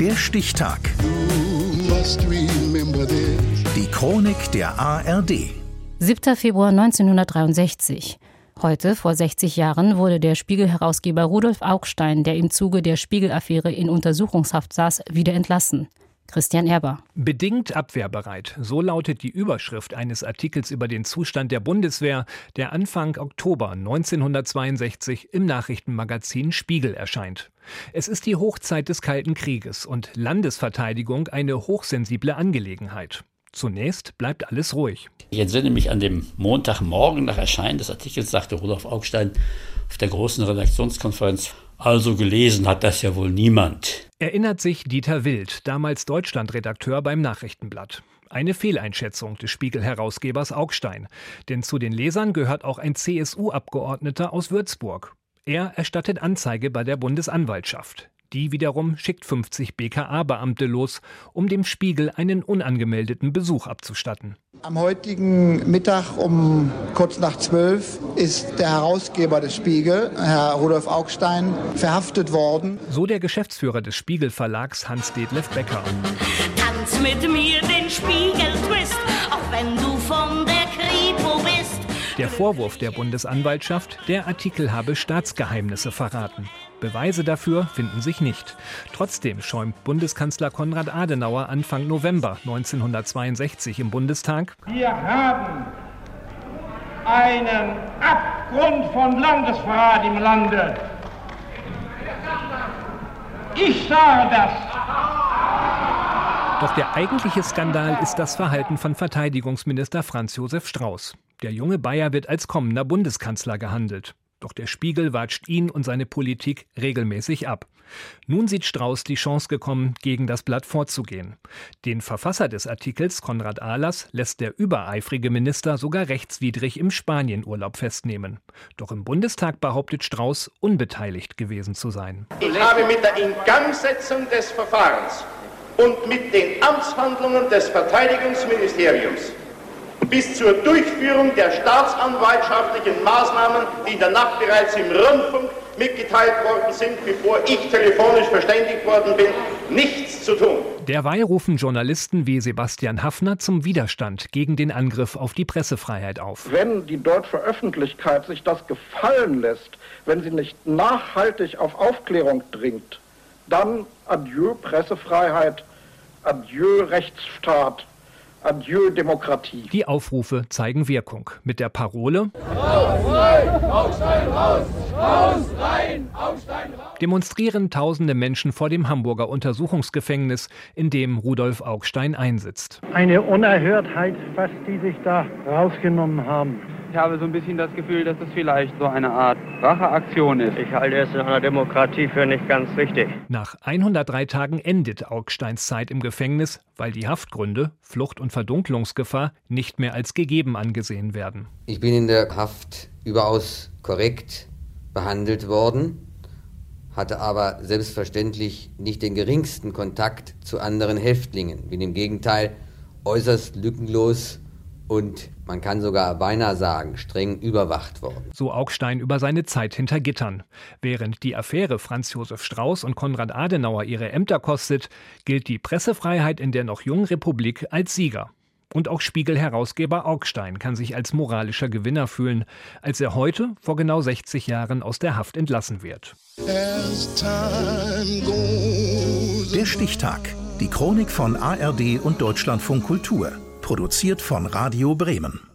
Der Stichtag. Die Chronik der ARD. 7. Februar 1963. Heute, vor 60 Jahren, wurde der Spiegel-Herausgeber Rudolf Augstein, der im Zuge der Spiegel-Affäre in Untersuchungshaft saß, wieder entlassen. Christian Erber. Bedingt abwehrbereit. So lautet die Überschrift eines Artikels über den Zustand der Bundeswehr, der Anfang Oktober 1962 im Nachrichtenmagazin Spiegel erscheint. Es ist die Hochzeit des Kalten Krieges und Landesverteidigung eine hochsensible Angelegenheit. Zunächst bleibt alles ruhig. Ich entsinne mich an dem Montagmorgen nach Erscheinen des Artikels, sagte Rudolf Augstein auf der großen Redaktionskonferenz, also gelesen hat das ja wohl niemand. Erinnert sich Dieter Wild, damals Deutschlandredakteur beim Nachrichtenblatt. Eine Fehleinschätzung des Spiegel-Herausgebers Augstein. Denn zu den Lesern gehört auch ein CSU-Abgeordneter aus Würzburg. Er erstattet Anzeige bei der Bundesanwaltschaft. Die wiederum schickt 50 BKA-Beamte los, um dem Spiegel einen unangemeldeten Besuch abzustatten. Am heutigen Mittag um kurz nach zwölf ist der Herausgeber des Spiegel, Herr Rudolf Augstein, verhaftet worden. So der Geschäftsführer des Spiegel Verlags Hans-Detlef Becker. Tanz mit mir den Spiegel-Twist, auch wenn du bist. Der Vorwurf der Bundesanwaltschaft, der Artikel habe Staatsgeheimnisse verraten. Beweise dafür finden sich nicht. Trotzdem schäumt Bundeskanzler Konrad Adenauer Anfang November 1962 im Bundestag. Wir haben einen Abgrund von Landesverrat im Lande. Ich sage das. Doch der eigentliche Skandal ist das Verhalten von Verteidigungsminister Franz Josef Strauß. Der junge Bayer wird als kommender Bundeskanzler gehandelt. Doch der Spiegel watscht ihn und seine Politik regelmäßig ab. Nun sieht Strauß die Chance gekommen, gegen das Blatt vorzugehen. Den Verfasser des Artikels, Konrad Ahlers, lässt der übereifrige Minister sogar rechtswidrig im Spanienurlaub festnehmen. Doch im Bundestag behauptet Strauß, unbeteiligt gewesen zu sein. Ich habe mit der Ingangsetzung des Verfahrens und mit den Amtshandlungen des Verteidigungsministeriums bis zur Durchführung der staatsanwaltschaftlichen Maßnahmen, die in der Nacht bereits im Rundfunk mitgeteilt worden sind, bevor ich telefonisch verständigt worden bin, nichts zu tun. Derweil rufen Journalisten wie Sebastian Hafner zum Widerstand gegen den Angriff auf die Pressefreiheit auf. Wenn die deutsche Öffentlichkeit sich das gefallen lässt, wenn sie nicht nachhaltig auf Aufklärung dringt, dann adieu Pressefreiheit, adieu Rechtsstaat, Adieu Demokratie. Die Aufrufe zeigen Wirkung. Mit der Parole Raus, rein, Augstein, raus, raus, rein, Augstein, raus. demonstrieren tausende Menschen vor dem Hamburger Untersuchungsgefängnis, in dem Rudolf Augstein einsitzt. Eine Unerhörtheit, was die sich da rausgenommen haben. Ich habe so ein bisschen das Gefühl, dass es vielleicht so eine Art Racheaktion ist. Ich halte es in einer Demokratie für nicht ganz richtig. Nach 103 Tagen endet Augsteins Zeit im Gefängnis, weil die Haftgründe, Flucht und Verdunklungsgefahr, nicht mehr als gegeben angesehen werden. Ich bin in der Haft überaus korrekt behandelt worden, hatte aber selbstverständlich nicht den geringsten Kontakt zu anderen Häftlingen. Bin im Gegenteil äußerst lückenlos und man kann sogar beinahe sagen, streng überwacht worden. So Augstein über seine Zeit hinter Gittern. Während die Affäre Franz Josef Strauß und Konrad Adenauer ihre Ämter kostet, gilt die Pressefreiheit in der noch jungen Republik als Sieger. Und auch Spiegel-Herausgeber Augstein kann sich als moralischer Gewinner fühlen, als er heute vor genau 60 Jahren aus der Haft entlassen wird. Der Stichtag. Die Chronik von ARD und Deutschlandfunk Kultur. Produziert von Radio Bremen.